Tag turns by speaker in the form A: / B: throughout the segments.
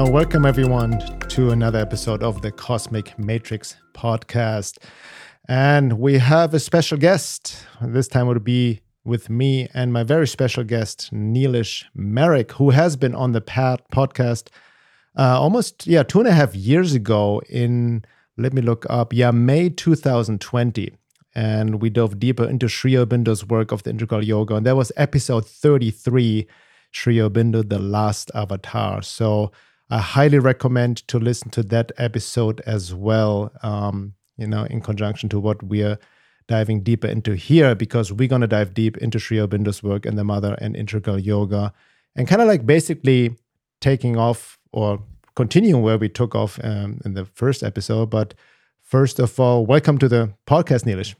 A: Uh, welcome, everyone, to another episode of the Cosmic Matrix podcast. And we have a special guest. This time will be with me and my very special guest, Neelesh Marik, who has been on the pad podcast uh, almost, yeah, two and a half years ago in, let me look up, yeah, May 2020. And we dove deeper into Sri Aurobindo's work of the integral yoga. And that was episode 33 Sri Aurobindo, The Last Avatar. So I highly recommend to listen to that episode as well, um, you know, in conjunction to what we're diving deeper into here, because we're going to dive deep into Sri Aurobindo's work and the Mother and Integral Yoga and kind of like basically taking off or continuing where we took off um, in the first episode. But first of all, welcome to the podcast, Neelesh.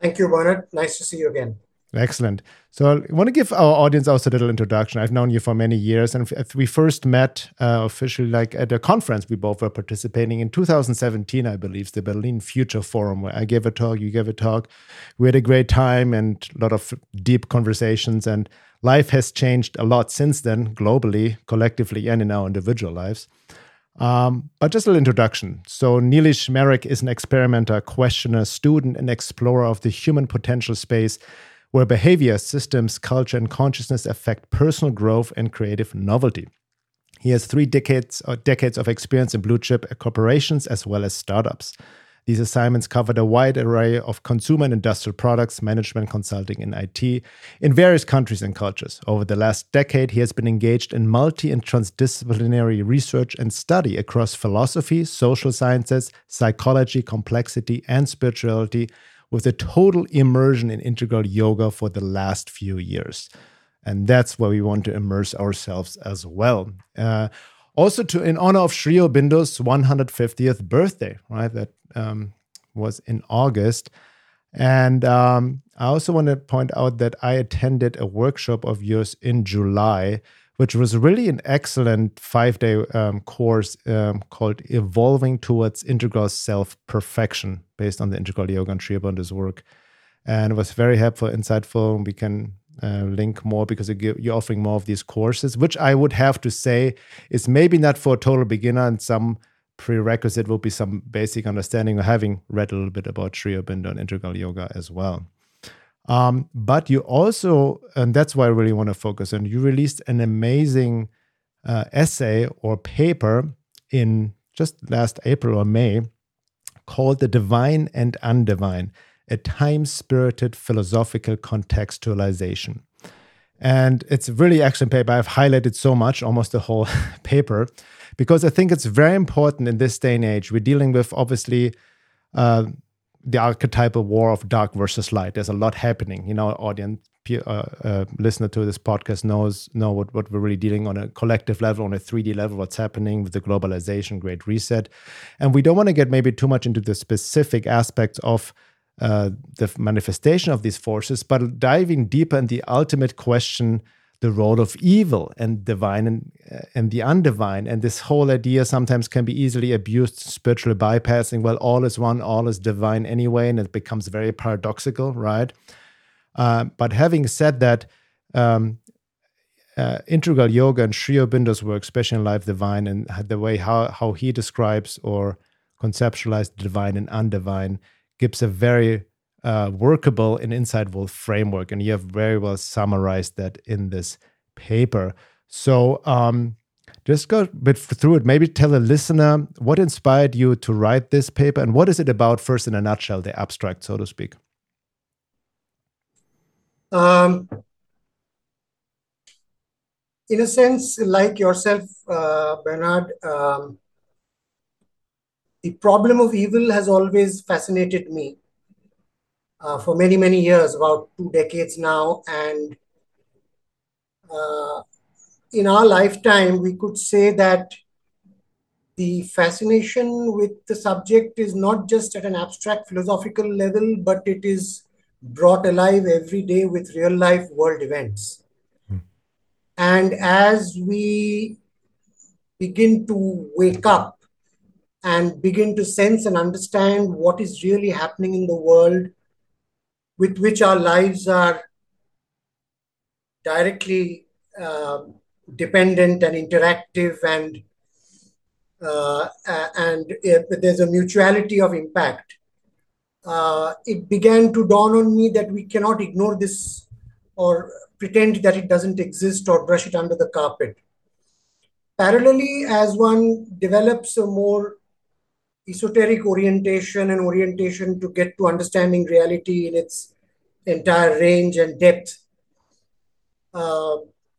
B: Thank you, Bernard. Nice to see you again.
A: Excellent. So I want to give our audience also a little introduction. I've known you for many years, and we first met uh, officially like at a conference we both were participating in 2017, I believe, the Berlin Future Forum, where I gave a talk, you gave a talk. We had a great time and a lot of deep conversations, and life has changed a lot since then, globally, collectively, and in our individual lives. Um, but just a little introduction. So, Neelesh Marik is an experimenter, questioner, student, and explorer of the human potential space where behavior, systems, culture, and consciousness affect personal growth and creative novelty. He has three decades, uh, decades of experience in blue chip corporations as well as startups. These assignments covered a wide array of consumer and industrial products, management, consulting, and IT in various countries and cultures. Over the last decade, he has been engaged in multi and transdisciplinary research and study across philosophy, social sciences, psychology, complexity, and spirituality, with a total immersion in integral yoga for the last few years. And that's where we want to immerse ourselves as well. Uh, also, to in honor of Sri Aurobindo's 150th birthday, right? That um, was in August. And um, I also want to point out that I attended a workshop of yours in July which was really an excellent five day um, course um, called Evolving Towards Integral Self Perfection, based on the Integral Yoga and Sri work. And it was very helpful, insightful. We can uh, link more because you're offering more of these courses, which I would have to say is maybe not for a total beginner and some prerequisite will be some basic understanding or having read a little bit about Sri Aurobindo and integral yoga as well. Um, but you also, and that's why I really want to focus on, you released an amazing uh, essay or paper in just last April or May called The Divine and Undivine, a time spirited philosophical contextualization. And it's a really excellent paper. I've highlighted so much, almost the whole paper, because I think it's very important in this day and age. We're dealing with obviously uh, the archetypal war of dark versus light. There's a lot happening. You know, audience, uh, uh, listener to this podcast knows know what, what we're really dealing on a collective level, on a 3D level, what's happening with the globalization, great reset. And we don't want to get maybe too much into the specific aspects of uh, the manifestation of these forces, but diving deeper in the ultimate question the role of evil and divine and, uh, and the undivine. And this whole idea sometimes can be easily abused, spiritually bypassing, well, all is one, all is divine anyway, and it becomes very paradoxical, right? Uh, but having said that, um, uh, integral yoga and Sri Aurobindo's work, especially in Life Divine, and the way how, how he describes or conceptualized divine and undivine gives a very uh, workable and insightful framework. And you have very well summarized that in this paper. So um, just go a bit through it. Maybe tell a listener what inspired you to write this paper and what is it about, first in a nutshell, the abstract, so to speak.
B: Um, in a sense, like yourself, uh, Bernard, um, the problem of evil has always fascinated me uh, for many, many years, about two decades now. And uh, in our lifetime, we could say that the fascination with the subject is not just at an abstract philosophical level, but it is brought alive every day with real life world events. Hmm. And as we begin to wake up and begin to sense and understand what is really happening in the world, with which our lives are directly uh, dependent and interactive and uh, and there's a mutuality of impact. Uh, it began to dawn on me that we cannot ignore this or pretend that it doesn't exist or brush it under the carpet. Parallelly, as one develops a more esoteric orientation and orientation to get to understanding reality in its entire range and depth, uh,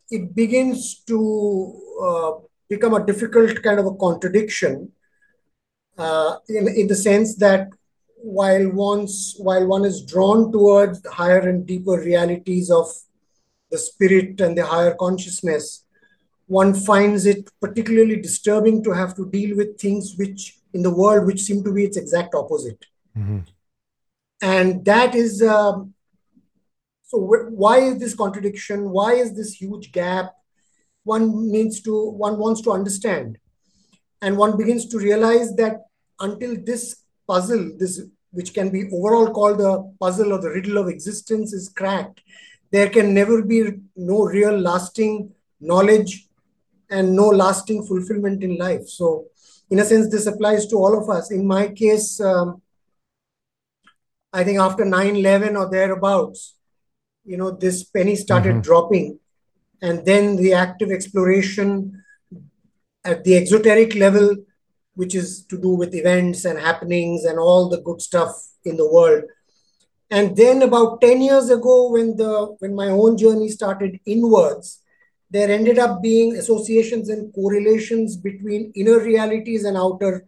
B: it begins to uh, become a difficult kind of a contradiction uh, in, in the sense that while one's while one is drawn towards higher and deeper realities of the spirit and the higher consciousness, one finds it particularly disturbing to have to deal with things which in the world which seem to be its exact opposite. Mm-hmm. And that is um, so. why is this contradiction? Why is this huge gap? One needs to one wants to understand, and one begins to realize that until this puzzle, this which can be overall called the puzzle or the riddle of existence, is cracked, there can never be no real lasting knowledge and no lasting fulfillment in life. So, in a sense, this applies to all of us. In my case, um, I think after 9 11 or thereabouts, you know, this penny started mm-hmm. dropping. And then the active exploration at the exoteric level, which is to do with events and happenings and all the good stuff in the world, and then about 10 years ago when the when my own journey started inwards there ended up being associations and correlations between inner realities and outer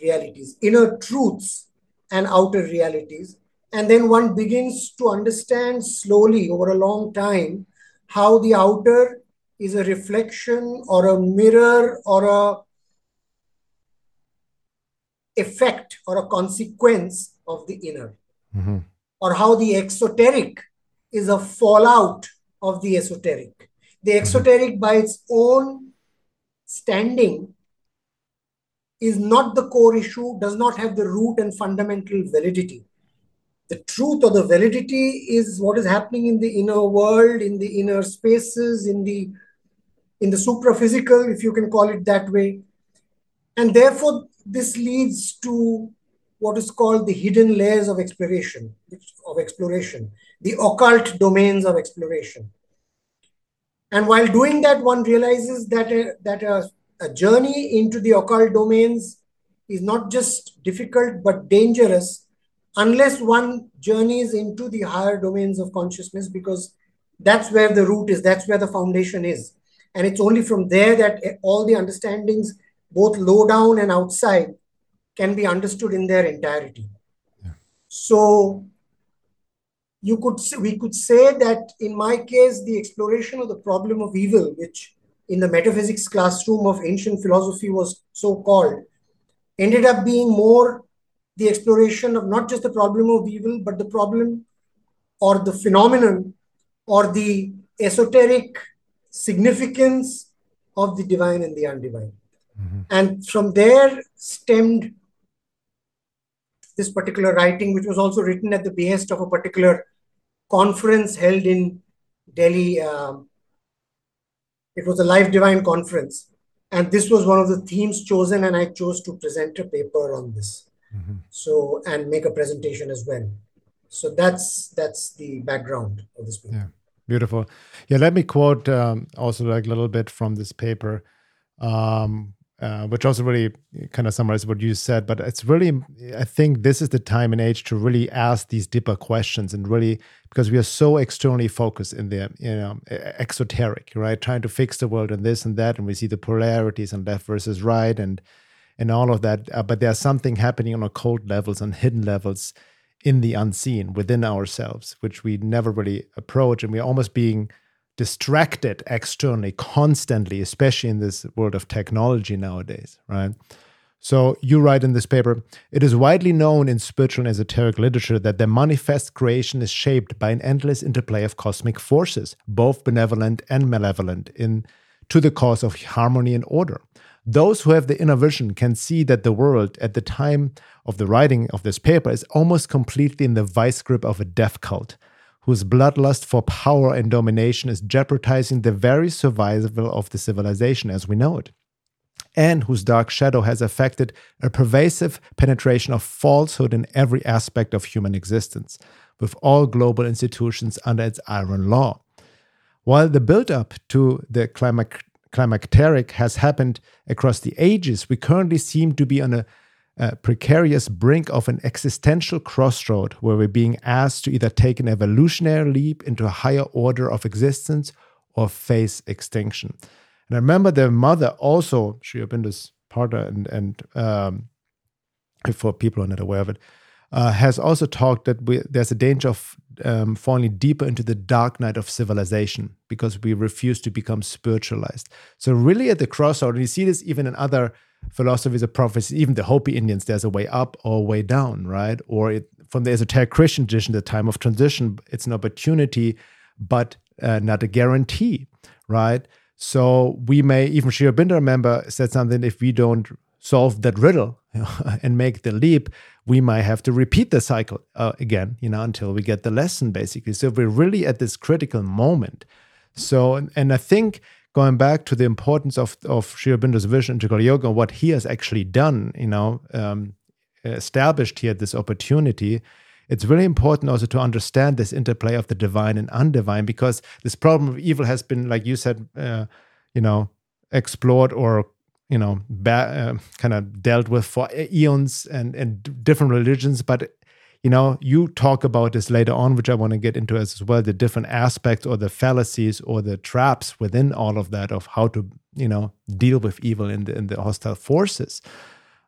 B: realities inner truths and outer realities and then one begins to understand slowly over a long time how the outer is a reflection or a mirror or a effect or a consequence of the inner mm-hmm or how the exoteric is a fallout of the esoteric. The mm-hmm. exoteric, by its own standing, is not the core issue, does not have the root and fundamental validity. The truth or the validity is what is happening in the inner world, in the inner spaces, in the in the supraphysical, if you can call it that way. And therefore, this leads to what is called the hidden layers of exploration, of exploration, the occult domains of exploration. And while doing that, one realizes that a, that a, a journey into the occult domains is not just difficult but dangerous unless one journeys into the higher domains of consciousness because that's where the root is, that's where the foundation is. And it's only from there that all the understandings, both low down and outside, can be understood in their entirety. Yeah. So you could we could say that in my case, the exploration of the problem of evil, which in the metaphysics classroom of ancient philosophy was so called, ended up being more the exploration of not just the problem of evil, but the problem or the phenomenon or the esoteric significance of the divine and the undivine. Mm-hmm. And from there stemmed this particular writing, which was also written at the behest of a particular conference held in Delhi. Um, it was a Life Divine conference. And this was one of the themes chosen, and I chose to present a paper on this. Mm-hmm. So, and make a presentation as well. So that's that's the background of this paper.
A: Yeah, beautiful. Yeah, let me quote um, also like a little bit from this paper. Um, uh, which also really kind of summarizes what you said. But it's really, I think this is the time and age to really ask these deeper questions and really, because we are so externally focused in the, you know, exoteric, right? Trying to fix the world and this and that. And we see the polarities and left versus right and, and all of that. Uh, but there's something happening on occult levels and hidden levels in the unseen within ourselves, which we never really approach. And we're almost being, distracted externally constantly, especially in this world of technology nowadays, right? So you write in this paper, it is widely known in spiritual and esoteric literature that the manifest creation is shaped by an endless interplay of cosmic forces, both benevolent and malevolent, in to the cause of harmony and order. Those who have the inner vision can see that the world at the time of the writing of this paper is almost completely in the vice grip of a death cult whose bloodlust for power and domination is jeopardizing the very survival of the civilization as we know it, and whose dark shadow has affected a pervasive penetration of falsehood in every aspect of human existence, with all global institutions under its iron law. While the build up to the climax climacteric has happened across the ages, we currently seem to be on a, a, precarious brink of an existential crossroad where we're being asked to either take an evolutionary leap into a higher order of existence or face extinction. And I remember their mother also, Sri Aurobindo's partner, and, and um, for people who are not aware of it, uh, has also talked that we, there's a danger of um, falling deeper into the dark night of civilization because we refuse to become spiritualized. So, really, at the crossroad, and you see this even in other philosophies of prophecy, even the Hopi Indians, there's a way up or a way down, right? Or it, from the esoteric Christian tradition, the time of transition, it's an opportunity, but uh, not a guarantee, right? So, we may, even Sri Aurobindo, remember, said something if we don't solve that riddle and make the leap, we might have to repeat the cycle uh, again, you know, until we get the lesson, basically. So we're really at this critical moment. So, and I think going back to the importance of of Sri Aurobindo's vision integral yoga, and what he has actually done, you know, um, established here this opportunity. It's really important also to understand this interplay of the divine and undivine, because this problem of evil has been, like you said, uh, you know, explored or you know, ba- uh, kind of dealt with for eons and, and different religions. But, you know, you talk about this later on, which I want to get into as well the different aspects or the fallacies or the traps within all of that of how to, you know, deal with evil in the, in the hostile forces.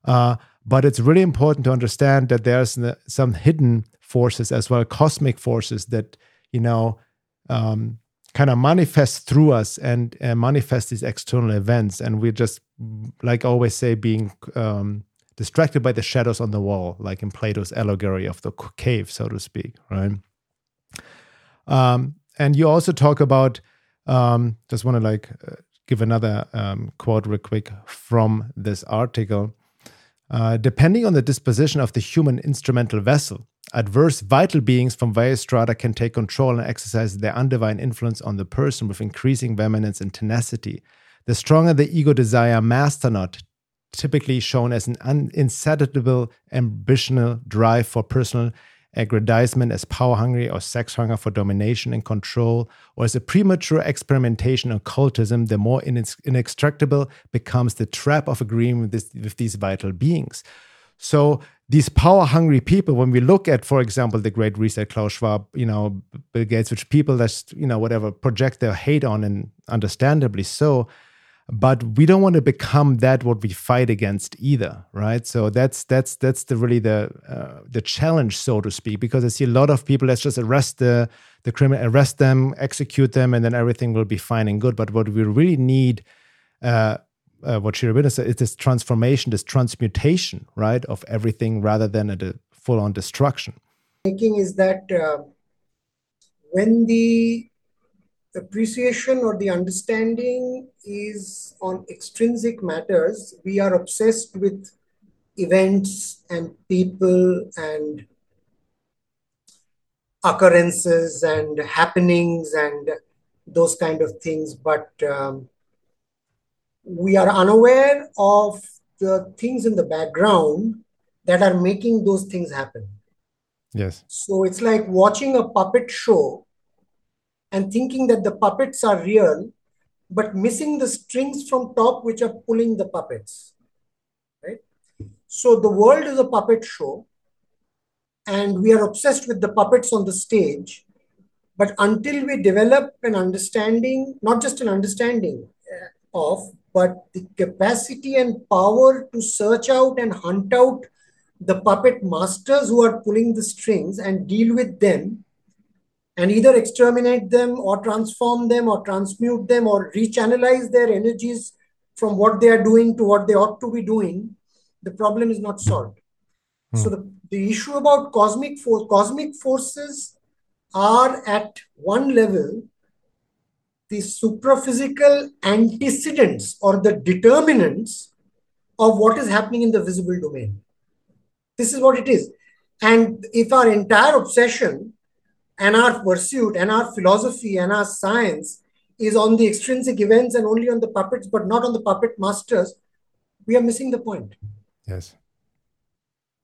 A: Uh, but it's really important to understand that there's some hidden forces as well, cosmic forces that, you know, um, kind of manifest through us and uh, manifest these external events. And we're just, like always say, being um, distracted by the shadows on the wall, like in Plato's allegory of the cave, so to speak, right? Um, and you also talk about, um, just want to like uh, give another um, quote real quick from this article. Uh, depending on the disposition of the human instrumental vessel, Adverse vital beings from various strata can take control and exercise their undivine influence on the person with increasing vehemence and tenacity. The stronger the ego desire master not, typically shown as an insatiable ambitional drive for personal aggrandizement as power hungry or sex hunger for domination and control, or as a premature experimentation or cultism, the more inextricable becomes the trap of agreeing with, this, with these vital beings. So these power hungry people, when we look at, for example, the Great Reset, Klaus Schwab, you know, Bill Gates, which people that you know whatever project their hate on, and understandably so. But we don't want to become that what we fight against either, right? So that's that's that's the really the uh, the challenge, so to speak, because I see a lot of people. Let's just arrest the the criminal, arrest them, execute them, and then everything will be fine and good. But what we really need uh, uh, what Sri Aurobindo said, is this transformation, this transmutation, right, of everything rather than a full on destruction.
B: Thinking is that uh, when the appreciation or the understanding is on extrinsic matters, we are obsessed with events and people and occurrences and happenings and those kind of things. But um, we are unaware of the things in the background that are making those things happen.
A: Yes.
B: So it's like watching a puppet show and thinking that the puppets are real, but missing the strings from top which are pulling the puppets. Right? So the world is a puppet show, and we are obsessed with the puppets on the stage. But until we develop an understanding, not just an understanding uh, of, but the capacity and power to search out and hunt out the puppet masters who are pulling the strings and deal with them and either exterminate them or transform them or transmute them or rechannelize their energies from what they are doing to what they ought to be doing, the problem is not solved. Hmm. So the, the issue about cosmic force, cosmic forces are at one level the supraphysical antecedents or the determinants of what is happening in the visible domain. This is what it is. And if our entire obsession and our pursuit and our philosophy and our science is on the extrinsic events and only on the puppets, but not on the puppet masters, we are missing the point.
A: Yes.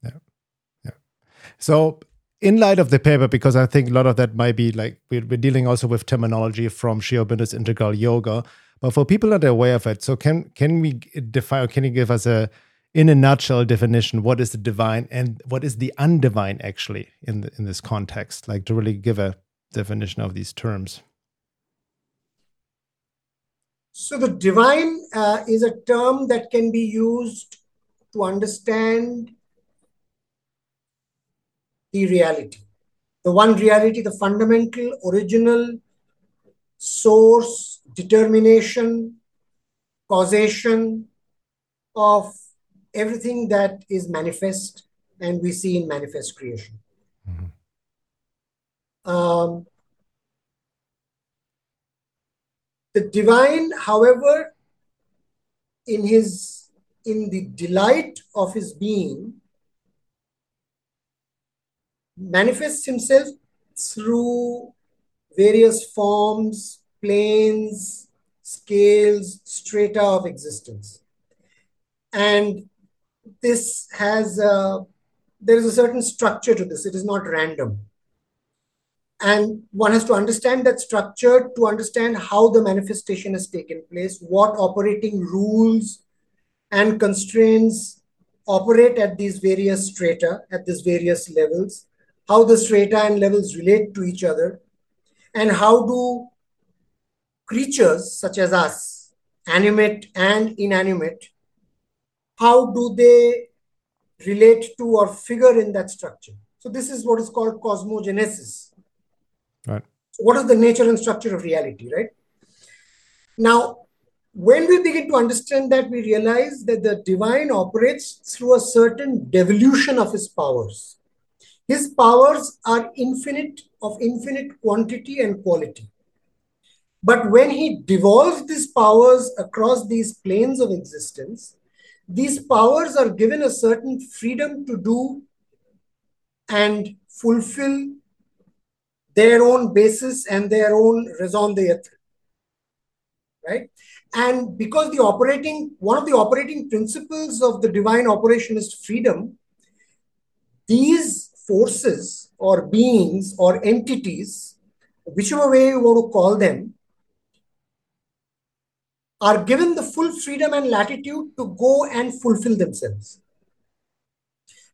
A: Yeah. Yeah. So, in light of the paper, because I think a lot of that might be like we're, we're dealing also with terminology from Sri Aurobindo's integral yoga, but for people not aware of it, so can can we define? Can you give us a in a nutshell definition what is the divine and what is the undivine actually in the, in this context? Like to really give a definition of these terms.
B: So the divine uh, is a term that can be used to understand the reality. The one reality, the fundamental, original, source, determination, causation of everything that is manifest and we see in manifest creation. Mm-hmm. Um, the divine, however, in his in the delight of his being, manifests himself through various forms, planes, scales, strata of existence. And this has, a, there is a certain structure to this. It is not random. And one has to understand that structure to understand how the manifestation has taken place, what operating rules and constraints operate at these various strata, at these various levels, how the strata and levels relate to each other, and how do creatures such as us, animate and inanimate, how do they relate to or figure in that structure? So this is what is called cosmogenesis.
A: Right.
B: So what is the nature and structure of reality, right? Now, when we begin to understand that, we realize that the divine operates through a certain devolution of his powers. His powers are infinite, of infinite quantity and quality. But when he devolves these powers across these planes of existence, these powers are given a certain freedom to do and fulfill their own basis and their own raison d'etre. Right? And because the operating, one of the operating principles of the divine operation is freedom, these forces or beings or entities, whichever way you want to call them, are given the full freedom and latitude to go and fulfill themselves.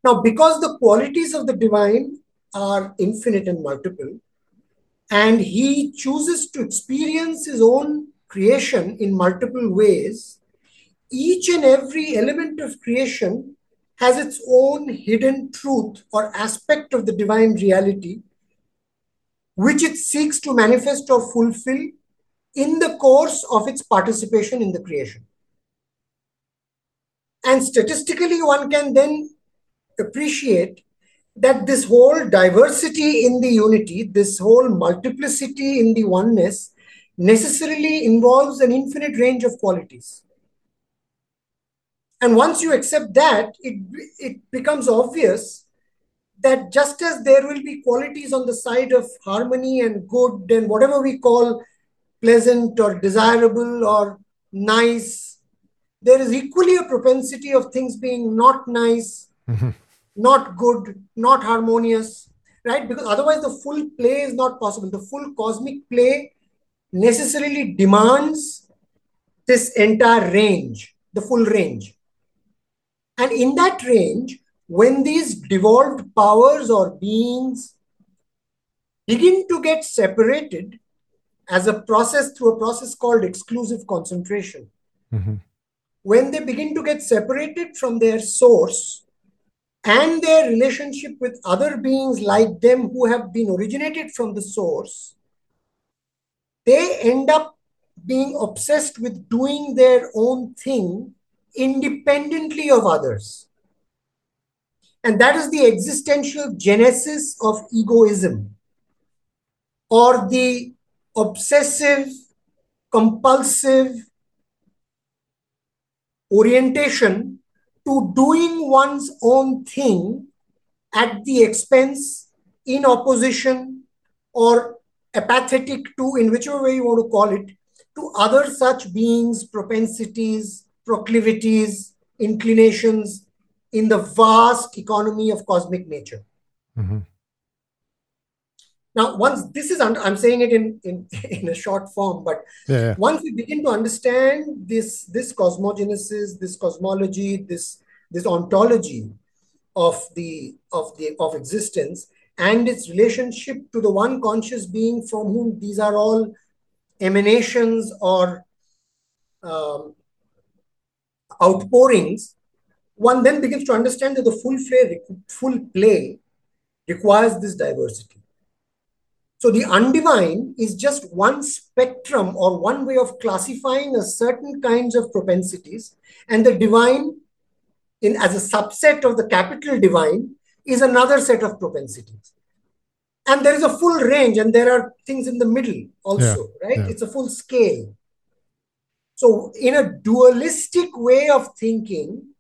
B: Now, because the qualities of the divine are infinite and multiple, and he chooses to experience his own creation in multiple ways, each and every element of creation has its own hidden truth or aspect of the divine reality, which it seeks to manifest or fulfill in the course of its participation in the creation. And statistically, one can then appreciate that this whole diversity in the unity, this whole multiplicity in the oneness, necessarily involves an infinite range of qualities. And once you accept that, it, it becomes obvious that just as there will be qualities on the side of harmony and good and whatever we call pleasant or desirable or nice, there is equally a propensity of things being not nice, mm-hmm not good, not harmonious, right? Because otherwise the full play is not possible. The full cosmic play necessarily demands this entire range, the full range. And in that range, when these devolved powers or beings begin to get separated as a process through a process called exclusive concentration, mm-hmm. when they begin to get separated from their source, and their relationship with other beings like them who have been originated from the source, they end up being obsessed with doing their own thing independently of others. And that is the existential genesis of egoism or the obsessive, compulsive orientation to doing one's own thing at the expense, in opposition, or apathetic to, in whichever way you want to call it, to other such beings, propensities, proclivities, inclinations in the vast economy of cosmic nature. Mm-hmm. Now, once this is, I'm saying it in, in, in a short form, but yeah. once we begin to understand this, this cosmogenesis, this cosmology, this, this ontology of the, of the, of existence and its relationship to the one conscious being from whom these are all emanations or um, outpourings, one then begins to understand that the full play, full play requires this diversity. So the undivine is just one spectrum or one way of classifying a certain kinds of propensities, and the divine, in as a subset of the capital divine, is another set of propensities. And there is a full range, and there are things in the middle also, yeah, right? Yeah. It's a full scale. So, in a dualistic way of thinking,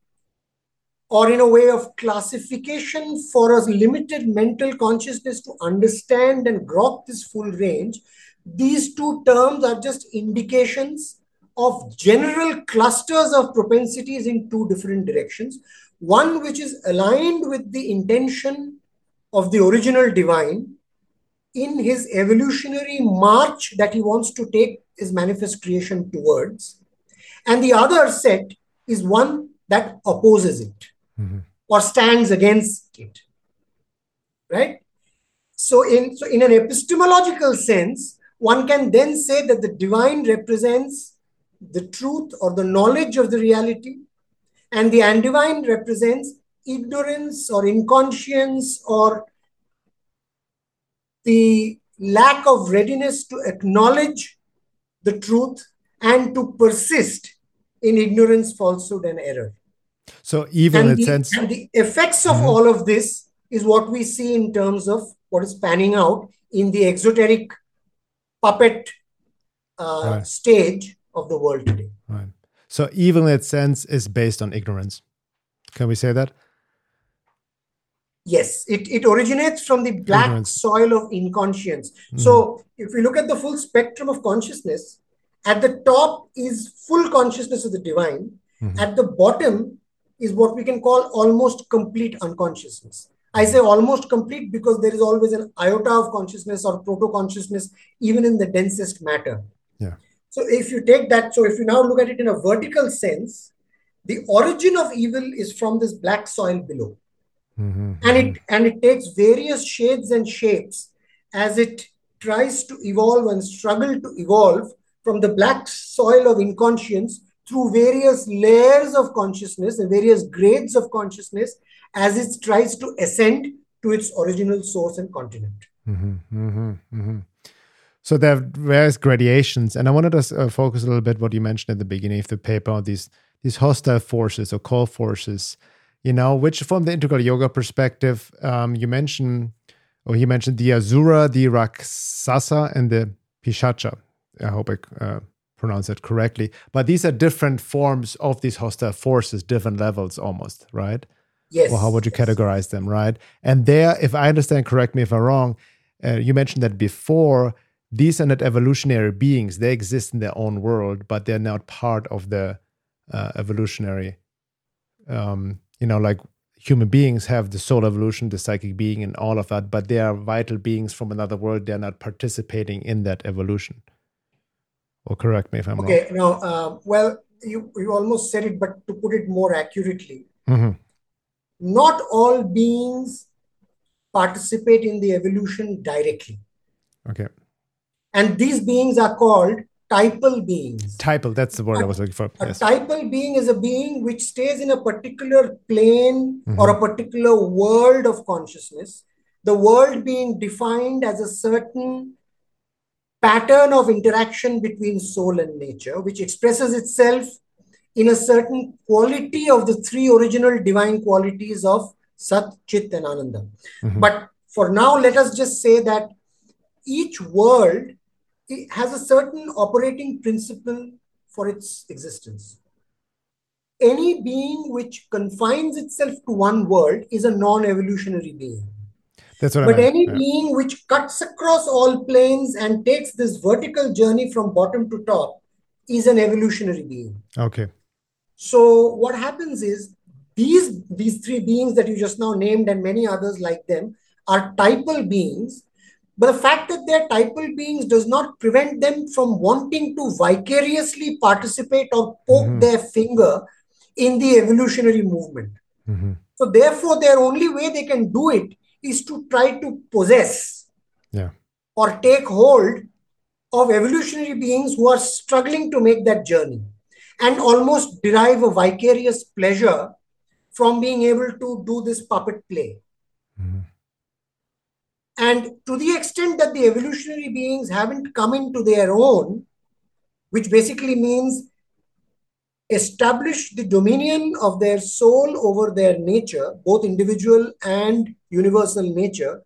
B: or in a way of classification for a limited mental consciousness to understand and grok this full range, these two terms are just indications of general clusters of propensities in two different directions. One which is aligned with the intention of the original divine in his evolutionary march that he wants to take his manifest creation towards. And the other set is one that opposes it mm-hmm. or stands against it. Right? So in, so, in an epistemological sense, one can then say that the divine represents the truth or the knowledge of the reality, and the undivine represents ignorance or inconscience or the lack of readiness to acknowledge the truth and to persist in ignorance, falsehood, and error.
A: So evil
B: and
A: in
B: the,
A: sense.
B: And the effects of mm-hmm. all of this is what we see in terms of what is panning out in the exoteric puppet uh, right. stage of the world today.
A: Right. So evil in its sense is based on ignorance. Can we say that?
B: Yes, it, it originates from the black ignorance. soil of inconscience. Mm-hmm. So if we look at the full spectrum of consciousness, at the top is full consciousness of the divine. Mm-hmm. At the bottom is what we can call almost complete unconsciousness. I say almost complete because there is always an iota of consciousness or proto consciousness, even in the densest matter.
A: Yeah.
B: So if you take that, so if you now look at it in a vertical sense, the origin of evil is from this black soil below. Mm-hmm. And it and it takes various shades and shapes as it tries to evolve and struggle to evolve from the black soil of inconscience through various layers of consciousness and various grades of consciousness as it tries to ascend to its original source and continent. Mm-hmm,
A: mm-hmm, mm-hmm. So there are various gradations, and I wanted to uh, focus a little bit what you mentioned at the beginning of the paper these these hostile forces or call forces. You know, which from the integral yoga perspective, um, you mentioned, or he mentioned the Asura, the Rakshasa, and the Pishacha. I hope I uh, pronounce it correctly. But these are different forms of these hostile forces, different levels almost, right?
B: Yes.
A: Or how would you yes. categorize them, right? And there, if I understand, correct me if I'm wrong, uh, you mentioned that before, these are not evolutionary beings. They exist in their own world, but they're not part of the uh, evolutionary, um, you know, like human beings have the soul evolution, the psychic being, and all of that, but they are vital beings from another world. They're not participating in that evolution. Or correct me if I'm
B: okay, wrong. Okay, now, uh, well, you, you almost said it, but to put it more accurately, mm-hmm. not all beings participate in the evolution directly.
A: Okay.
B: And these beings are called typal beings.
A: Typal, that's the word
B: a,
A: I was looking for.
B: A yes. typal being is a being which stays in a particular plane mm-hmm. or a particular world of consciousness. The world being defined as a certain pattern of interaction between soul and nature, which expresses itself in a certain quality of the three original divine qualities of Sat, Chit, and Ananda. Mm-hmm. But for now, let us just say that each world has a certain operating principle for its existence. Any being which confines itself to one world is a non evolutionary being.
A: That's what
B: but
A: I meant.
B: any
A: yeah.
B: being which cuts across all planes and takes this vertical journey from bottom to top is an evolutionary being.
A: Okay.
B: So what happens is these these three beings that you just now named and many others like them are typal beings. But the fact that they're typal beings does not prevent them from wanting to vicariously participate or poke
A: Mhm.
B: their finger in the evolutionary movement.
A: hmm
B: So therefore, their only way they can do it is to try to possess
A: Yeah.
B: or take hold of evolutionary beings who are struggling to make that journey and almost derive a vicarious pleasure from being able to do this puppet play.
A: Mhm.
B: And to the extent that the evolutionary beings haven't come into their own, which basically means establish the dominion of their soul over their nature, both individual and universal nature,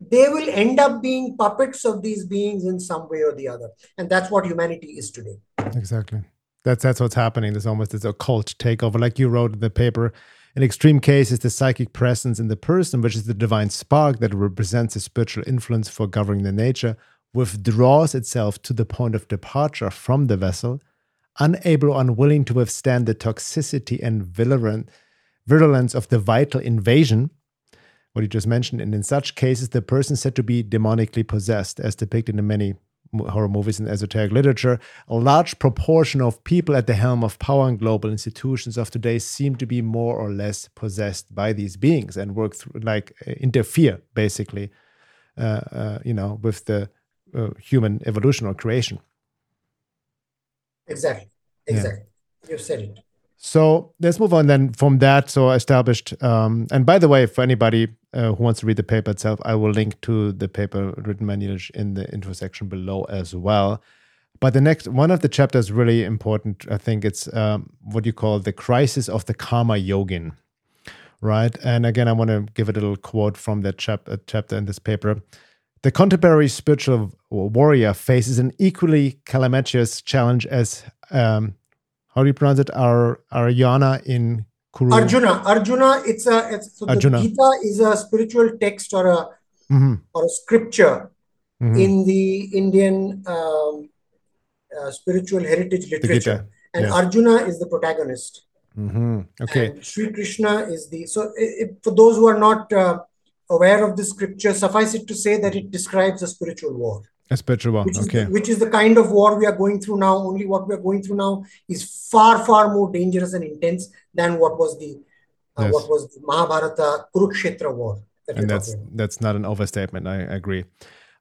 B: they will end up being puppets of these beings in some way or the other. And that's what humanity is today.
A: Exactly. That's that's what's happening. There's almost this occult takeover, like you wrote in the paper. In extreme cases, the psychic presence in the person, which is the divine spark that represents a spiritual influence for governing the nature, withdraws itself to the point of departure from the vessel, unable or unwilling to withstand the toxicity and virulence of the vital invasion, what you just mentioned. And in such cases, the person said to be demonically possessed, as depicted in many horror movies and esoteric literature. A large proportion of people at the helm of power and global institutions of today seem to be more or less possessed by these beings and work through, like, uh, interfere basically, uh, uh, you know, with the uh, human evolution or creation.
B: Exactly.
A: Yeah.
B: Exactly. You've said it.
A: So let's move on then from that. So established. Um, and by the way, for anybody uh, who wants to read the paper itself, I will link to the paper written by Neelesh in the intro section below as well. But the next one of the chapters really important. I think it's um, what you call the crisis of the karma yogin, right? And again, I want to give a little quote from that chap- uh, chapter in this paper. The contemporary spiritual warrior faces an equally calamitous challenge as um, how do you pronounce it? Ar Aryana in Kuru.
B: Arjuna. Arjuna, it's a it's so
A: Arjuna.
B: the Gita is a spiritual text or a
A: Mhm,
B: or a scripture
A: mhm.
B: in the Indian um, uh, spiritual heritage literature. And
A: yes.
B: Arjuna is the protagonist.
A: Mhm. Okay.
B: And Sri Krishna is the. So, i- i- for those who are not uh, aware of the scripture, suffice it to say that it describes a spiritual war,
A: A spiritual war,
B: which is,
A: Okay.
B: the, which is the kind of war we are going through now. Only what we are going through now is far, far more dangerous and intense than what was the uh,
A: Yes.
B: what was the Mahabharata Kurukshetra war. That
A: and that's
B: talking.
A: that's not an overstatement. I agree.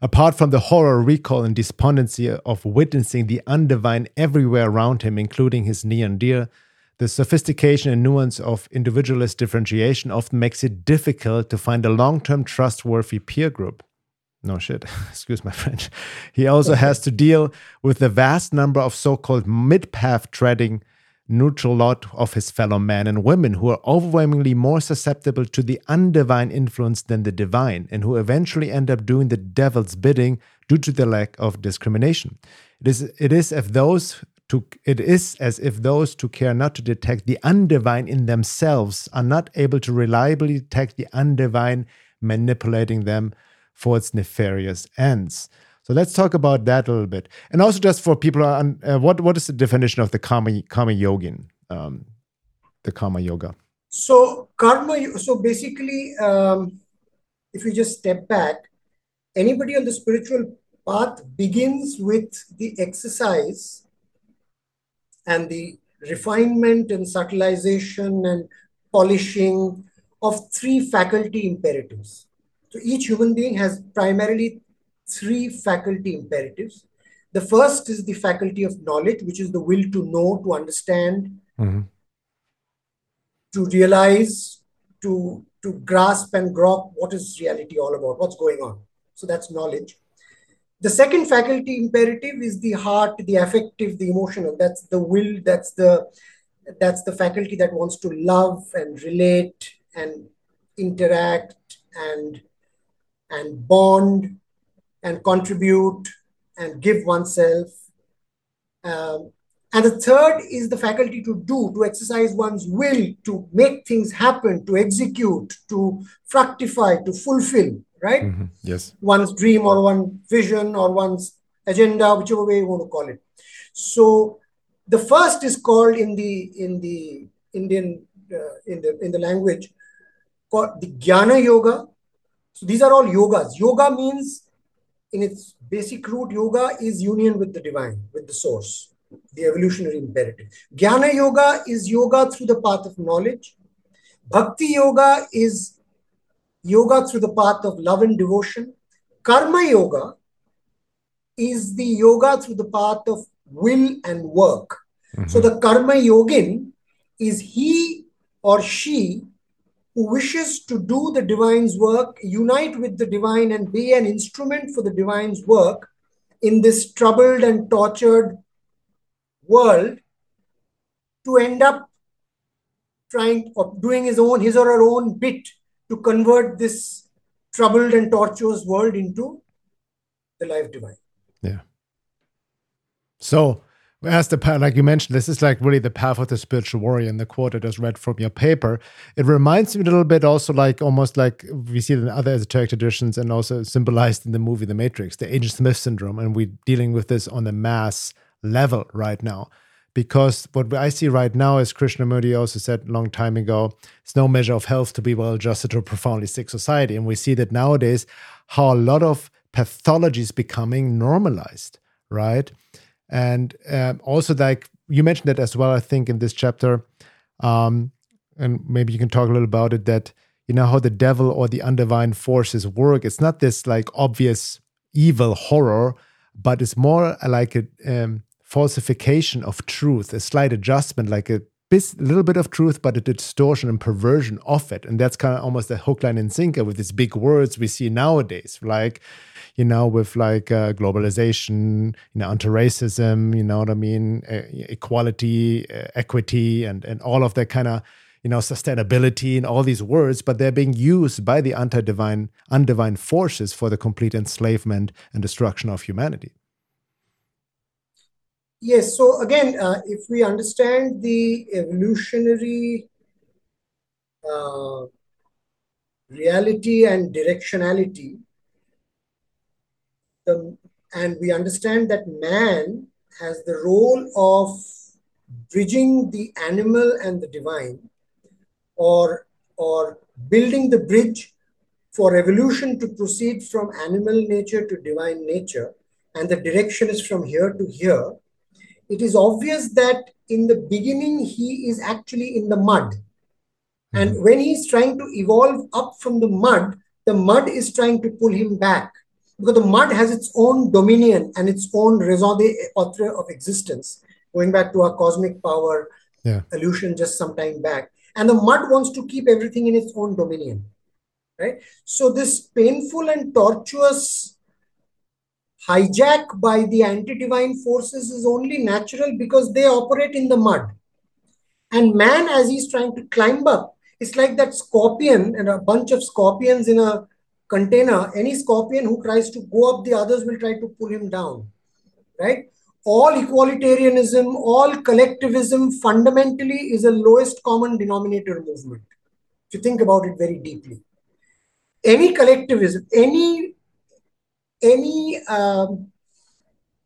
A: Apart from the horror, recall, and despondency of witnessing the undivine everywhere around him, including his near and dear, the sophistication and nuance of individualist differentiation often makes it difficult to find a long-term trustworthy peer group. No shit. Excuse my French. He also has to deal with the vast number of so-called mid-path treading neutral lot of his fellow men and women who are overwhelmingly more susceptible to the undivine influence than the divine and who eventually end up doing the devil's bidding due to the lack of discrimination. It is it is if those to it is as if those who care not to detect the undivine in themselves are not able to reliably detect the undivine manipulating them for its nefarious ends. So let's talk about that a little bit, and also just for people, un- uh, what what is the definition of the karma karma yogin, um, the karma yoga?
B: So karma. So basically, um, if you just step back, anybody on the spiritual path begins with the exercise and the refinement and subtilization and polishing of three faculty imperatives. So each human being has primarily three faculty imperatives. The first is the faculty of knowledge, which is the will to know, to understand,
A: Mhm.
B: to realize, to to grasp and grok what is reality all about, what's going on. So that's knowledge. The second faculty imperative is the heart, the affective, the emotional. That's the will. That's the that's the faculty that wants to love and relate and interact and and bond and contribute and give oneself. Um, and the third is the faculty to do, to exercise one's will, to make things happen, to execute, to fructify, to fulfill, right?
A: Mm-hmm. Yes.
B: One's dream or one vision or one's agenda, whichever way you want to call it. So the first is called in the in the Indian uh, in the in the language called the Jnana Yoga. So these are all yogas. Yoga means in its basic root, yoga is union with the divine, with the source, the evolutionary imperative. Jnana Yoga is yoga through the path of knowledge. Bhakti Yoga is yoga through the path of love and devotion. Karma Yoga is the yoga through the path of will and work. Mm-hmm. So the Karma Yogin is he or she who wishes to do the divine's work, unite with the divine, and be an instrument for the divine's work in this troubled and tortured world to end up trying or doing his own his or her own bit to convert this troubled and tortuous world into the life divine
A: yeah so as the path, like you mentioned, this is like really the path of the spiritual warrior in the quote I just read from your paper. It reminds me a little bit also like almost like we see it in other esoteric traditions and also symbolized in the movie The Matrix, the Agent Smith syndrome. And we're dealing with this on a mass level right now. Because what I see right now, as Krishnamurti also said a long time ago, it's no measure of health to be well adjusted to a profoundly sick society. And we see that nowadays how a lot of pathology is becoming normalized, right? and um, also like you mentioned that as well i think in this chapter um, and maybe you can talk a little about it that you know how the devil or the undivine forces work it's not this like obvious evil horror but it's more like a um, falsification of truth a slight adjustment like a, a little bit of truth but a distortion and perversion of it. And that's kind of almost a hook line and sinker with these big words we see nowadays like you know, with like uh, globalization, you know, anti-racism, you know what I mean, uh, equality, uh, equity, and and all of that kind of you know sustainability and all these words but they're being used by the anti-divine undivine forces for the complete enslavement and destruction of humanity
B: yes so again uh, if we understand the evolutionary uh, reality and directionality the, and we understand that man has the role of bridging the animal and the divine or or building the bridge for evolution to proceed from animal nature to divine nature and the direction is from here to here it is obvious that in the beginning he is actually in the mud and mm-hmm. when he's trying to evolve up from the mud the mud is trying to pull him back because the mud has its own dominion and its own raison d'etre of existence, going back to our cosmic power yeah. illusion just some time back. And the mud wants to keep everything in its own dominion, right? So this painful and tortuous hijack by the anti-divine forces is only natural because they operate in the mud. And man, as he's trying to climb up, it's like that scorpion and a bunch of scorpions in a container, any scorpion who tries to go up, the others will try to pull him down, right? All equalitarianism, all collectivism fundamentally is a lowest common denominator movement. If you think about it very deeply, any collectivism, any any um,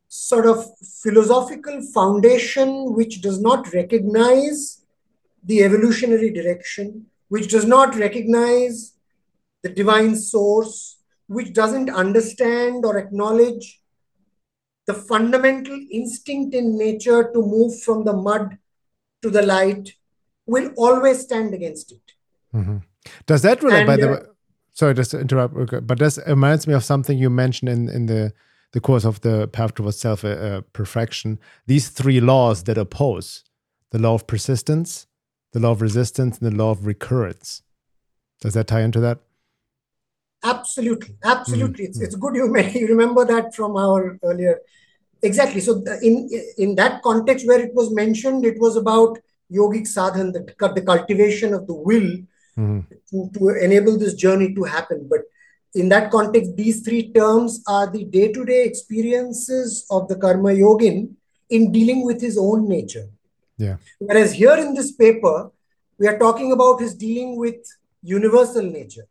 B: sort of philosophical foundation which does not recognize the evolutionary direction, which does not recognize the divine source, which doesn't understand or acknowledge the fundamental instinct in nature to move from the mud to the light, will always stand against it.
A: Mm-hmm. Does that relate, and, by the uh, way? Sorry, just to interrupt, but this reminds me of something you mentioned in, in the the course of the path towards self uh, uh, perfection. These three laws that oppose the law of persistence, the law of resistance, and the law of recurrence. Does that tie into that?
B: Absolutely, absolutely. Mm-hmm. It's, it's good you may you remember that from our earlier. Exactly. So in in that context where it was mentioned, it was about yogic sadhan, the, the cultivation of the will mm-hmm. to, to enable this journey to happen. But in that context, these three terms are the day-to-day experiences of the karma yogin in dealing with his own nature.
A: Yeah.
B: Whereas here in this paper, we are talking about his dealing with universal nature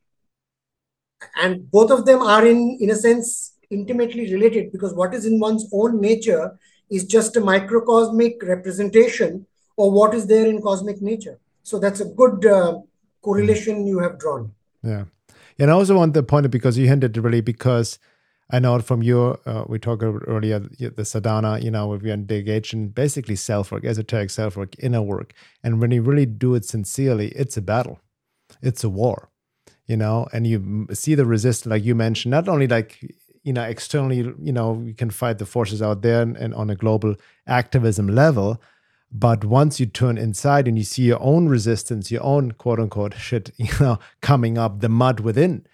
B: and both of them are in in a sense intimately related because what is in one's own nature is just a microcosmic representation of what is there in cosmic nature so that's a good uh, correlation you have drawn
A: yeah and i also want to point it because you hinted really because I know from your, uh, we talked earlier, the sadhana, you know, we engage in basically self work, esoteric self work, inner work. And when you really do it sincerely, it's a battle, it's a war, you know, and you see the resistance, like you mentioned, not only like, you know, externally, you know, you can fight the forces out there and, and on a global activism level. But once you turn inside and you see your own resistance, your own quote unquote shit, you know, coming up, the mud within,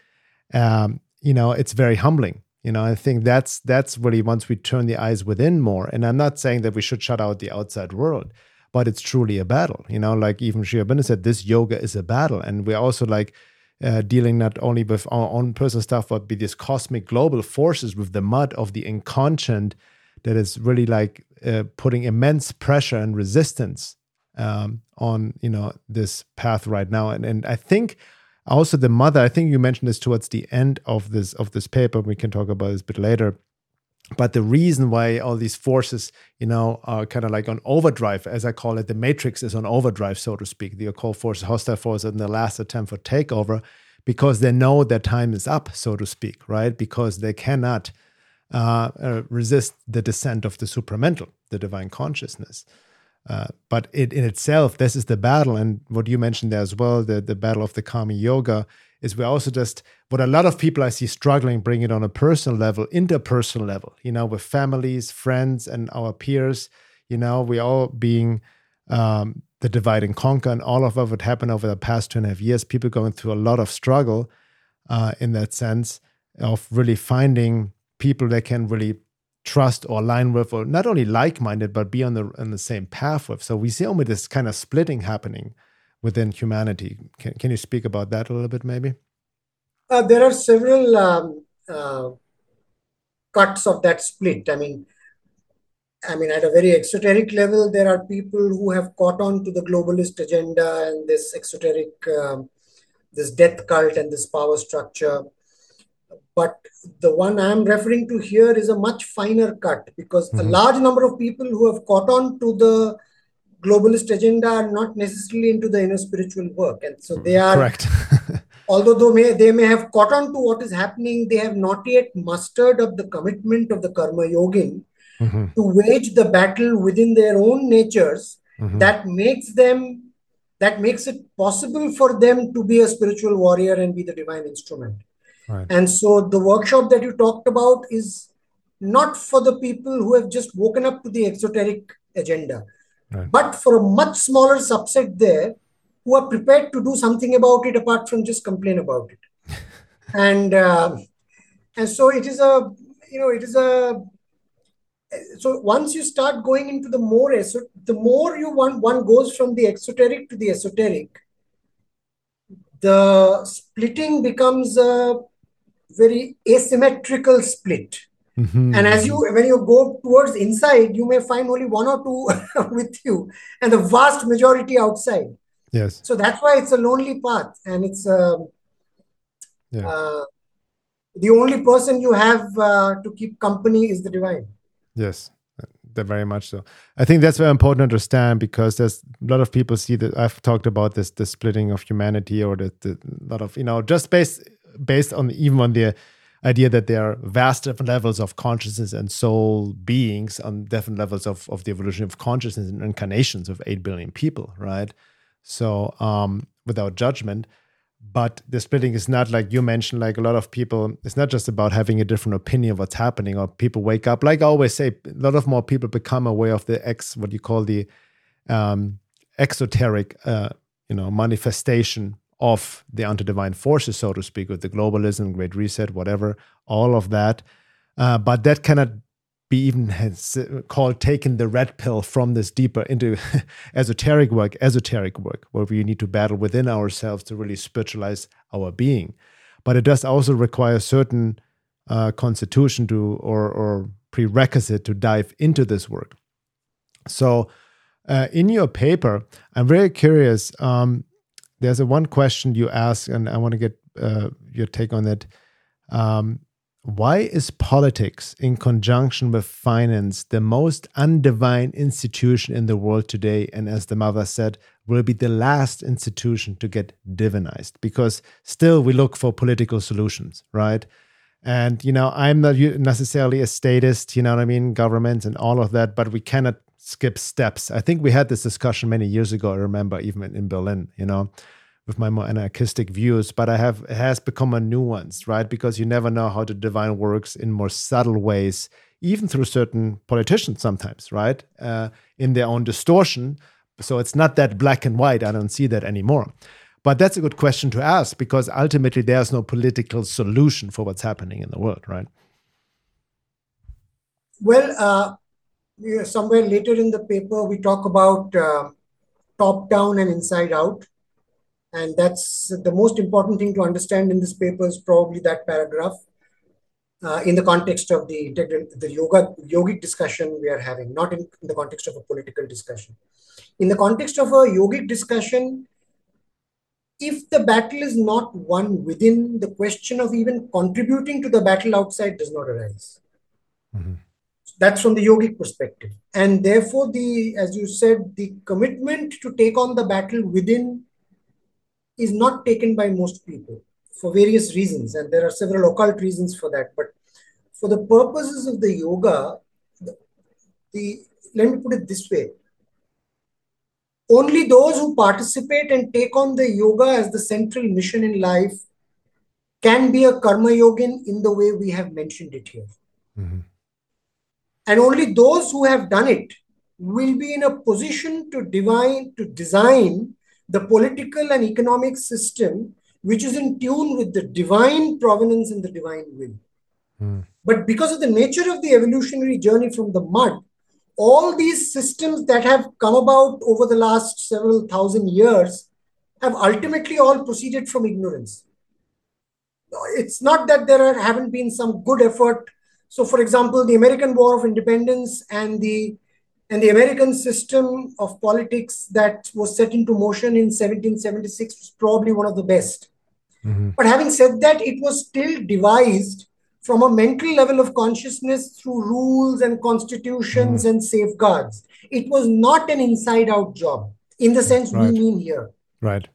A: um, you know, it's very humbling you know, I think that's that's really once we turn the eyes within more. And I'm not saying that we should shut out the outside world, but it's truly a battle. You know, like even Sri Aurobindo said, this yoga is a battle, and we're also like uh, dealing not only with our own personal stuff, but with these cosmic global forces with the mud of the inconscient that is really like uh, putting immense pressure and resistance um, on you know this path right now. And and I think also the mother i think you mentioned this towards the end of this of this paper we can talk about this a bit later but the reason why all these forces you know are kind of like on overdrive as i call it the matrix is on overdrive so to speak the occult forces hostile forces in the last attempt for takeover because they know their time is up so to speak right because they cannot uh, uh, resist the descent of the supramental the divine consciousness uh, but it in itself, this is the battle, and what you mentioned there as well, the the battle of the karma yoga is we also just what a lot of people I see struggling bring it on a personal level, interpersonal level, you know, with families, friends, and our peers. You know, we all being um, the divide and conquer, and all of what happened over the past two and a half years. People going through a lot of struggle uh, in that sense of really finding people that can really trust or align with, or not only like-minded, but be on the on the same path with. So we see only this kind of splitting happening within humanity. Can can you speak about that a little bit, maybe?
B: Uh, there are several um, uh, cuts of that split. I mean, I mean, at a very exoteric level, there are people who have caught on to the globalist agenda and this exoteric, um, this death cult and this power structure but the one I'm referring to here is a much finer cut because mm-hmm. a large number of people who have caught on to the globalist agenda are not necessarily into the inner spiritual work. And so they are
A: correct.
B: although they may, they may have caught on to what is happening, they have not yet mustered up the commitment of the karma yogin mm-hmm. to wage the battle within their own natures mm-hmm. that makes them that makes it possible for them to be a spiritual warrior and be the divine instrument. Right. And so the workshop that you talked about is not for the people who have just woken up to the exoteric agenda, right. but for a much smaller subset there who are prepared to do something about it apart from just complain about it. and uh, and so it is a you know it is a so once you start going into the more the more you want one goes from the exoteric to the esoteric the splitting becomes a very asymmetrical split. Mm-hmm. And as you, when you go towards inside, you may find only one or two with you, and the vast majority outside.
A: Yes.
B: So that's why it's a lonely path, and it's uh, yeah. uh, the only person you have uh, to keep company is the divine.
A: Yes, very much so. I think that's very important to understand because there's a lot of people see that I've talked about this the splitting of humanity or the, the lot of you know just based based on even on the idea that there are vast different levels of consciousness and soul beings on different levels of, of the evolution of consciousness and incarnations of 8 billion people, right? So, um, without judgment. But the splitting is not like you mentioned, like a lot of people, it's not just about having a different opinion of what's happening or people wake up. Like I always say, a lot of more people become aware of the ex, what you call the um, exoteric, uh, you know, manifestation of the anti-divine forces, so to speak, with the globalism, Great Reset, whatever, all of that. Uh, but that cannot be even called taking the red pill from this deeper into esoteric work, esoteric work, where we need to battle within ourselves to really spiritualize our being. But it does also require certain uh, constitution to or, or prerequisite to dive into this work. So, uh, in your paper, I'm very curious. Um, there's a one question you ask, and I want to get uh, your take on it. Um, why is politics, in conjunction with finance, the most undivine institution in the world today? And as the mother said, will be the last institution to get divinized because still we look for political solutions, right? And, you know, I'm not necessarily a statist, you know what I mean, government and all of that, but we cannot skip steps. I think we had this discussion many years ago. I remember even in Berlin, you know, with my more anarchistic views, but I have it has become a nuance, right? Because you never know how the divine works in more subtle ways, even through certain politicians sometimes, right? Uh, in their own distortion. So it's not that black and white. I don't see that anymore. But that's a good question to ask because ultimately there's no political solution for what's happening in the world, right?
B: Well, uh, somewhere later in the paper, we talk about uh, top down and inside out. And that's the most important thing to understand in this paper is probably that paragraph uh, in the context of the the yoga yogic discussion we are having, not in, in the context of a political discussion. In the context of a yogic discussion, if the battle is not won within, the question of even contributing to the battle outside does not arise. Mm-hmm. That's from the yogic perspective. And therefore, the as you said, the commitment to take on the battle within is not taken by most people for various reasons. And there are several occult reasons for that. But for the purposes of the yoga, the, the let me put it this way only those who participate and take on the yoga as the central mission in life can be a karma yogin in the way we have mentioned it here. Mm-hmm. And only those who have done it will be in a position to divine to design the political and economic system which is in tune with the divine provenance and the divine will. Mm. But because of the nature of the evolutionary journey from the mud, all these systems that have come about over the last several thousand years have ultimately all proceeded from ignorance. It's not that there are, haven't been some good effort. So, for example, the American War of Independence and the and the American system of politics that was set into motion in 1776 was probably one of the best. Mm-hmm. But having said that, it was still devised from a mental level of consciousness through rules and constitutions mm. and safeguards. It was not an inside out job in the sense right. we mean here.
A: Right.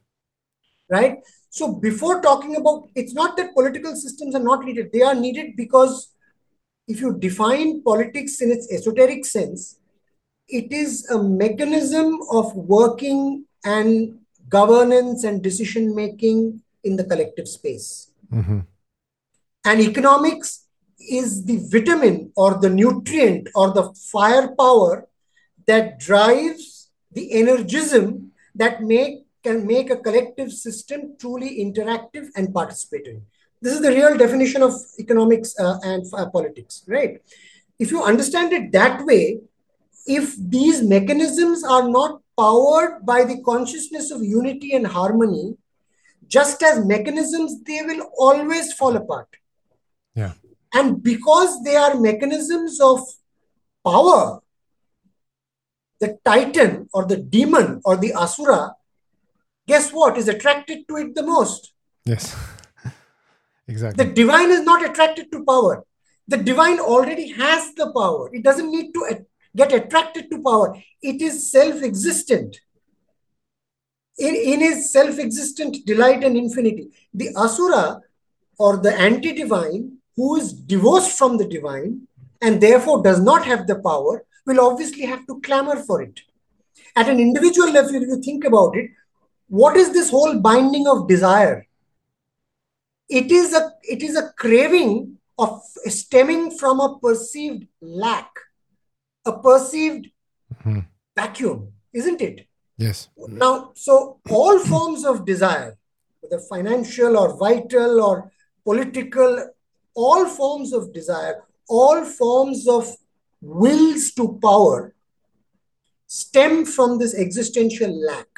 B: Right. So before talking about it's not that political systems are not needed, they are needed because if you define politics in its esoteric sense, it is a mechanism of working and governance and decision making in the collective space. Mm-hmm. And economics is the vitamin or the nutrient or the firepower that drives the energism that make can make a collective system truly interactive and participatory. This is the real definition of economics uh, and uh, politics, right? If you understand it that way, if these mechanisms are not powered by the consciousness of unity and harmony, just as mechanisms, they will always fall apart.
A: Yeah.
B: And because they are mechanisms of power, the titan or the demon or the asura, guess what, is attracted to it the most?
A: Yes. exactly.
B: The divine is not attracted to power. The divine already has the power. It doesn't need to get attracted to power. It is self existent. In, in his self existent delight and infinity. The asura or the anti divine who is divorced from the divine and therefore does not have the power will obviously have to clamor for it. At an individual level, if you think about it, what is this whole binding of desire? It is a it is a craving of stemming from a perceived lack, a perceived mm-hmm. vacuum, isn't it?
A: Yes.
B: Now, so all forms of desire, whether financial or vital or political, all forms of desire, all forms of wills to power stem from this existential lack.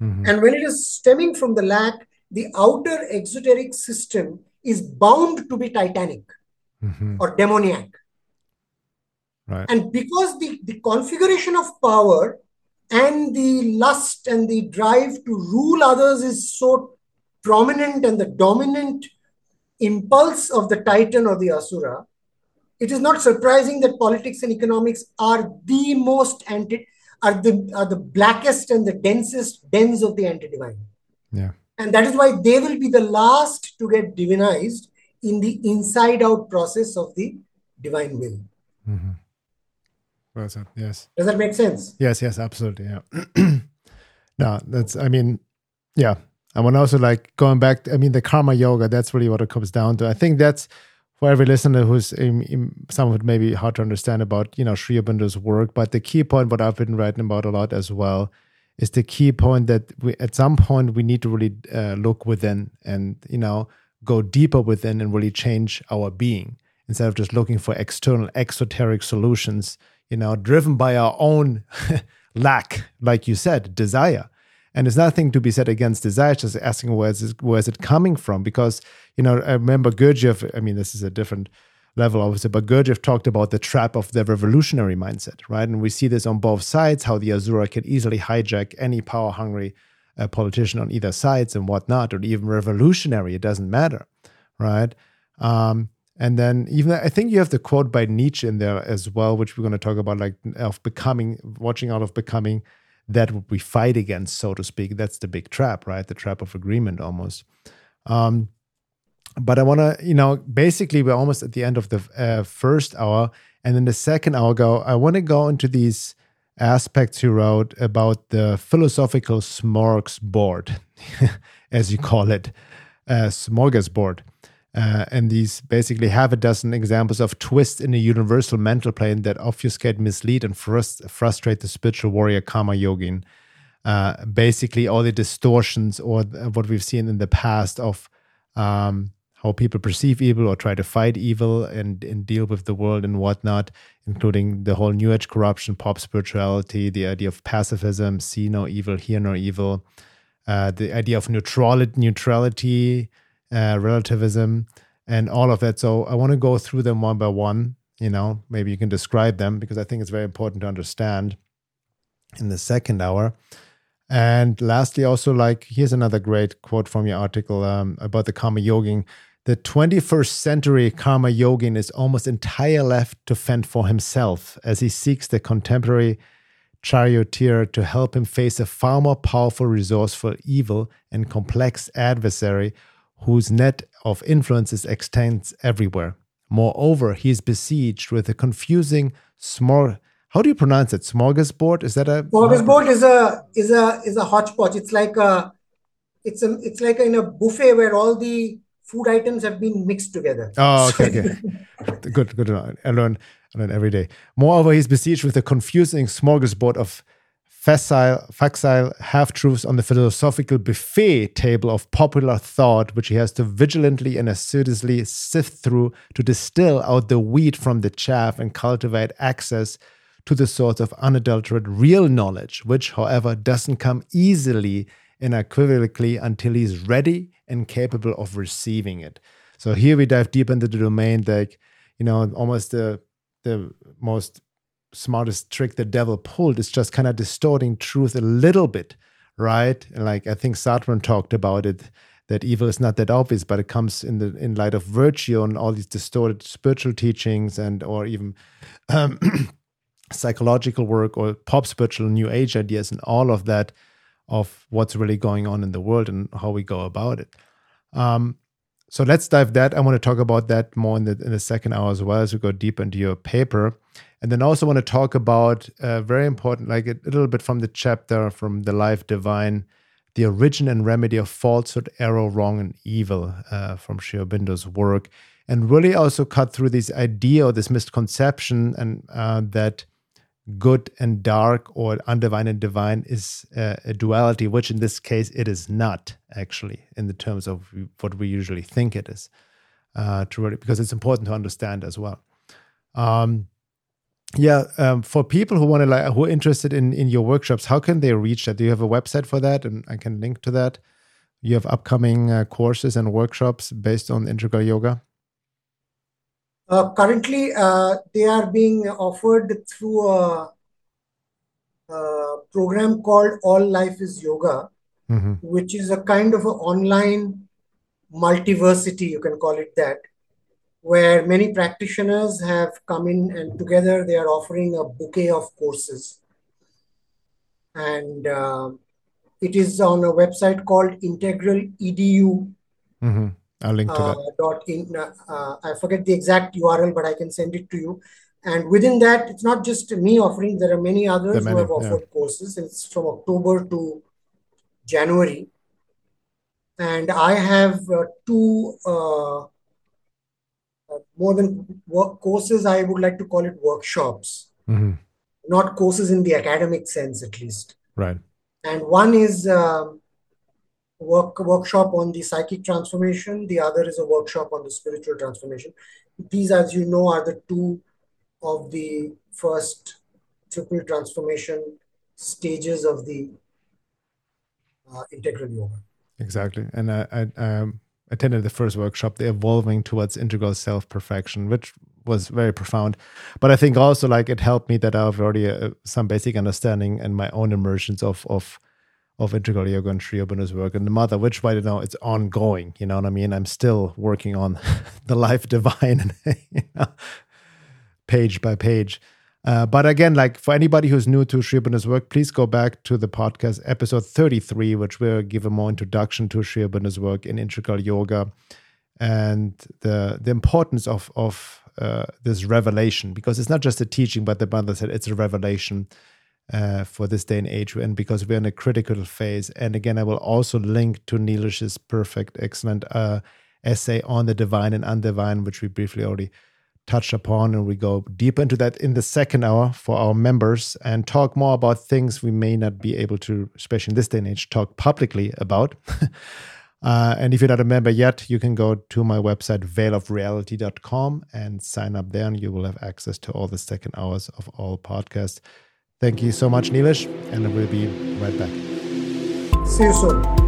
B: Mm-hmm. And when it is stemming from the lack, the outer exoteric system is bound to be titanic mm-hmm. or demoniac.
A: Right.
B: And because the, the configuration of power and the lust and the drive to rule others is so prominent and the dominant impulse of the titan or the asura, it is not surprising that politics and economics are the most anti are the are the blackest and the densest dens of the anti-divine.
A: Yeah.
B: And that is why they will be the last to get divinized in the inside out process of the divine will.
A: Mm-hmm. Yes.
B: Does that make sense?
A: Yes, yes, absolutely. Yeah. no, that's, I mean, yeah. I want also like going back, I mean, the karma yoga, that's really what it comes down to. I think that's for every listener who's in, in, some of it may be hard to understand about, you know, Sri Aurobindo's work. But the key point, what I've been writing about a lot as well, is the key point that we, at some point we need to really uh, look within and, you know, go deeper within and really change our being. Instead of just looking for external exoteric solutions you know driven by our own lack like you said desire. And there's nothing to be said against desire just asking where is, it, where is it coming from? Because you know i remember gurdjieff i mean this is a different level obviously but gurdjieff talked about the trap of the revolutionary mindset right and we see this on both sides how the asura can easily hijack any power hungry a politician on either sides and whatnot, or even revolutionary. It doesn't matter, right? Um, and then even I think you have the quote by Nietzsche in there as well, which we're going to talk about, like of becoming, watching out of becoming that we fight against, so to speak. That's the big trap, right? The trap of agreement almost. Um, but I want to, you know, basically we're almost at the end of the uh, first hour, and then the second hour go. I want to go into these aspects you wrote about the philosophical smorgasbord, as you call it, uh, smorgasbord. Uh, and these basically half a dozen examples of twists in a universal mental plane that obfuscate, mislead, and frust- frustrate the spiritual warrior karma yogin. Uh, basically, all the distortions or what we've seen in the past of um, how people perceive evil or try to fight evil and, and deal with the world and whatnot, including the whole New Age corruption, pop spirituality, the idea of pacifism, see no evil, hear no evil, uh, the idea of neutrality, neutrality uh, relativism, and all of that. So I want to go through them one by one. You know, maybe you can describe them because I think it's very important to understand in the second hour. And lastly, also like here's another great quote from your article um, about the karma yogin. The 21st century karma yogin is almost entirely left to fend for himself as he seeks the contemporary charioteer to help him face a far more powerful, resourceful, evil, and complex adversary whose net of influences extends everywhere. Moreover, he is besieged with a confusing small. How do you pronounce it? Smorgasbord? Is that a
B: smorgasbord? Is a is a is a hodgepodge. It's like a it's a it's like in a buffet where all the food items have been mixed together.
A: Oh, okay, okay. good, good. I learn, I learn every day. Moreover, he's besieged with a confusing smorgasbord of facile, facile half truths on the philosophical buffet table of popular thought, which he has to vigilantly and assiduously sift through to distill out the wheat from the chaff and cultivate access to the source of unadulterated real knowledge, which, however, doesn't come easily unequivocally until he's ready and capable of receiving it. So here we dive deep into the domain, like you know, almost the the most smartest trick the devil pulled is just kind of distorting truth a little bit, right? Like I think Sartre talked about it, that evil is not that obvious, but it comes in the in light of virtue and all these distorted spiritual teachings and or even um, psychological work or pop spiritual new age ideas and all of that of what's really going on in the world and how we go about it. Um, so let's dive that. I want to talk about that more in the in the second hour as well as we go deep into your paper, and then also want to talk about very important, like a, little bit from the chapter from the Life Divine, the origin and remedy of falsehood, error, wrong, and evil uh, from Sri Aurobindo's work, and really also cut through this idea or this misconception and uh, that good and dark or undivine and divine is uh, a duality, which in this case it is not actually in the terms of what we usually think it is. Uh, to really, because it's important to understand as well. Um, yeah, um, for people who want to like who are interested in in your workshops, how can they reach that? Do you have a website for that, and I can link to that? You have upcoming uh, courses and workshops based on integral yoga.
B: Uh, currently, uh, they are being offered through a, a, program called All Life is Yoga, mm-hmm. which is a kind of an online multiversity, you can call it that, where many practitioners have come in and together they are offering a bouquet of courses. And uh, it is on a website called Integral Edu.
A: Mm-hmm. I'll link to
B: uh,
A: that.
B: Dot in, uh, I forget the exact URL, but I can send it to you. And within that, it's not just me offering, there are many others
A: many,
B: who have offered
A: yeah.
B: courses. It's from October to January. And I have uh, two uh, uh, more than work courses, I would like to call it workshops,
A: mm-hmm.
B: not courses in the academic sense, at least.
A: Right.
B: And one is um, work workshop on the psychic transformation. The other is a workshop on the spiritual transformation. These, as you know, are the two of the first triple transformation stages of the uh, integral yoga.
A: Exactly, and I, I um, attended the first workshop, the evolving towards integral self perfection, which was very profound. But I think also like it helped me that I have already uh, some basic understanding and my own immersions of of of integral yoga and Sri Aurobindo's work and the mother, which right now it's ongoing. You know what I mean? I'm still working on the life divine, you know, page by page. Uh, but again, like for anybody who's new to Sri Aurobindo's work, please go back to the podcast episode 33, which will give a more introduction to Sri Aurobindo's work in integral yoga and the the importance of of uh, this revelation because it's not just a teaching, but the mother said it's a revelation uh, for this day and age, and because we're in a critical phase. And again, I will also link to Neelesh's perfect, excellent uh, essay on the divine and undivine, which we briefly already touched upon, and we go deeper into that in the second hour for our members and talk more about things we may not be able to, especially in this day and age, talk publicly about. uh, and if you're not a member yet, you can go to my website, veilofreality.com, and sign up there, and you will have access to all the second hours of all podcasts. Thank you so much, Neelesh, and we'll be right back.
B: See you soon.